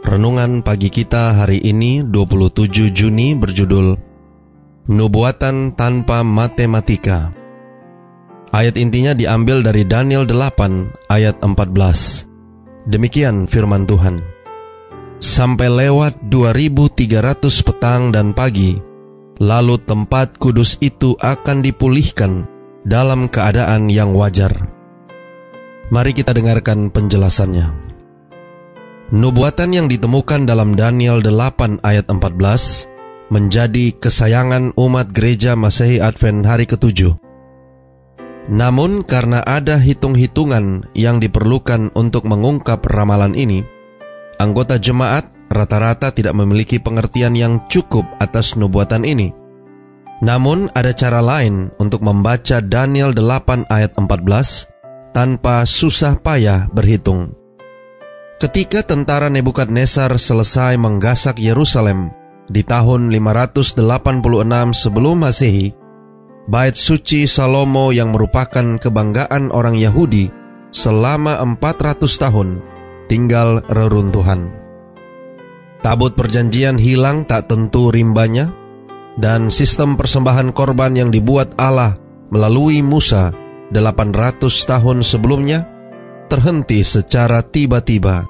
Renungan pagi kita hari ini 27 Juni berjudul Nubuatan tanpa matematika. Ayat intinya diambil dari Daniel 8 ayat 14. Demikian firman Tuhan. Sampai lewat 2300 petang dan pagi, lalu tempat kudus itu akan dipulihkan dalam keadaan yang wajar. Mari kita dengarkan penjelasannya. Nubuatan yang ditemukan dalam Daniel 8 ayat 14 menjadi kesayangan umat gereja Masehi Advent hari ketujuh. Namun karena ada hitung-hitungan yang diperlukan untuk mengungkap ramalan ini, anggota jemaat rata-rata tidak memiliki pengertian yang cukup atas nubuatan ini. Namun ada cara lain untuk membaca Daniel 8 ayat 14 tanpa susah payah berhitung. Ketika tentara Nebukadnezar selesai menggasak Yerusalem di tahun 586 sebelum Masehi, Bait suci Salomo yang merupakan kebanggaan orang Yahudi selama 400 tahun tinggal reruntuhan. Tabut perjanjian hilang tak tentu rimbanya, dan sistem persembahan korban yang dibuat Allah melalui Musa 800 tahun sebelumnya terhenti secara tiba-tiba.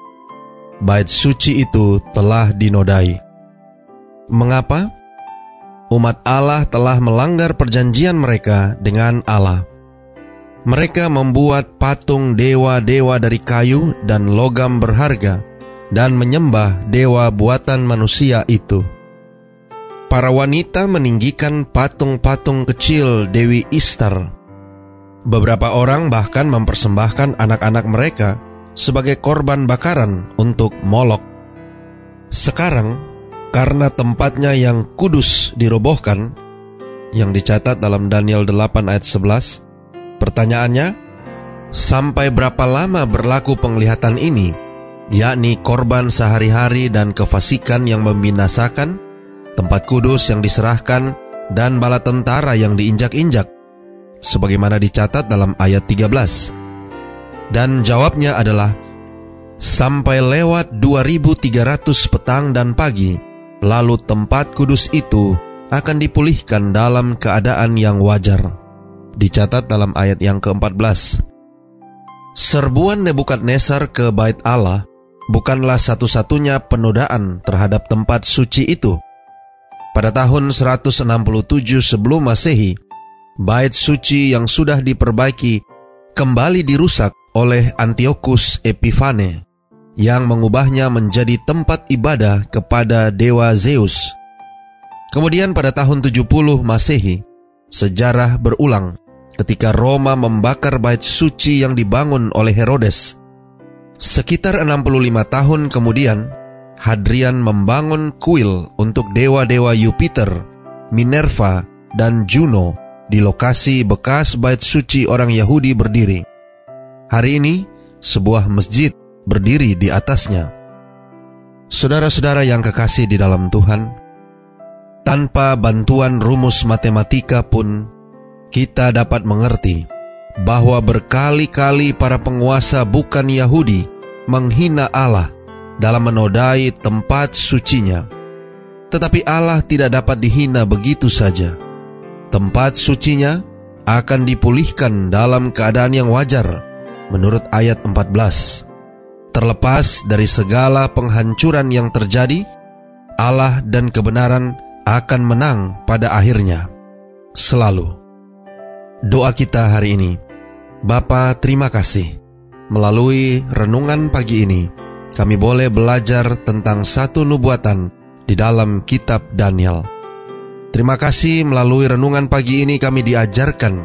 Bait suci itu telah dinodai. Mengapa? Umat Allah telah melanggar perjanjian mereka dengan Allah. Mereka membuat patung dewa-dewa dari kayu dan logam berharga dan menyembah dewa buatan manusia itu. Para wanita meninggikan patung-patung kecil Dewi Istar Beberapa orang bahkan mempersembahkan anak-anak mereka sebagai korban bakaran untuk Molok. Sekarang, karena tempatnya yang kudus dirobohkan, yang dicatat dalam Daniel 8 ayat 11, pertanyaannya, sampai berapa lama berlaku penglihatan ini, yakni korban sehari-hari dan kefasikan yang membinasakan, tempat kudus yang diserahkan, dan bala tentara yang diinjak-injak, sebagaimana dicatat dalam ayat 13. Dan jawabnya adalah sampai lewat 2300 petang dan pagi, lalu tempat kudus itu akan dipulihkan dalam keadaan yang wajar. Dicatat dalam ayat yang ke-14. Serbuan Nebukadnezar ke bait Allah bukanlah satu-satunya penodaan terhadap tempat suci itu. Pada tahun 167 sebelum Masehi, bait suci yang sudah diperbaiki kembali dirusak oleh Antiochus Epifane yang mengubahnya menjadi tempat ibadah kepada dewa Zeus. Kemudian pada tahun 70 Masehi, sejarah berulang ketika Roma membakar bait suci yang dibangun oleh Herodes. Sekitar 65 tahun kemudian, Hadrian membangun kuil untuk dewa-dewa Jupiter, Minerva, dan Juno di lokasi bekas bait suci orang Yahudi berdiri. Hari ini, sebuah masjid berdiri di atasnya. Saudara-saudara yang kekasih di dalam Tuhan, tanpa bantuan rumus matematika pun, kita dapat mengerti bahwa berkali-kali para penguasa bukan Yahudi menghina Allah dalam menodai tempat sucinya. Tetapi Allah tidak dapat dihina begitu saja tempat sucinya akan dipulihkan dalam keadaan yang wajar menurut ayat 14. Terlepas dari segala penghancuran yang terjadi, Allah dan kebenaran akan menang pada akhirnya. Selalu. Doa kita hari ini. Bapa, terima kasih. Melalui renungan pagi ini, kami boleh belajar tentang satu nubuatan di dalam kitab Daniel. Terima kasih melalui renungan pagi ini kami diajarkan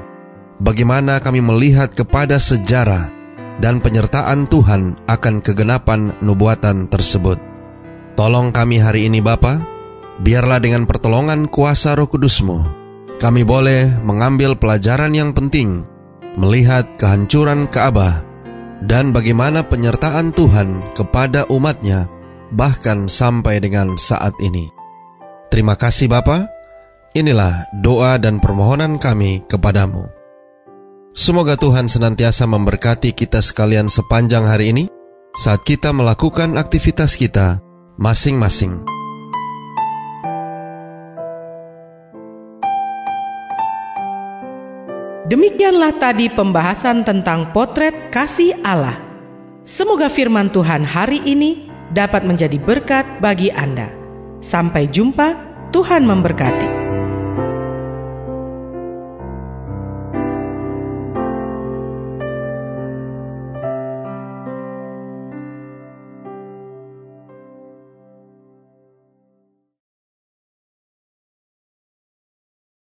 bagaimana kami melihat kepada sejarah dan penyertaan Tuhan akan kegenapan nubuatan tersebut. Tolong kami hari ini Bapa, biarlah dengan pertolongan kuasa roh kudusmu, kami boleh mengambil pelajaran yang penting, melihat kehancuran Ka'bah, dan bagaimana penyertaan Tuhan kepada umatnya, bahkan sampai dengan saat ini. Terima kasih Bapa. Inilah doa dan permohonan kami kepadamu. Semoga Tuhan senantiasa memberkati kita sekalian sepanjang hari ini saat kita melakukan aktivitas kita masing-masing. Demikianlah tadi pembahasan tentang potret kasih Allah. Semoga firman Tuhan hari ini dapat menjadi berkat bagi Anda. Sampai jumpa, Tuhan memberkati.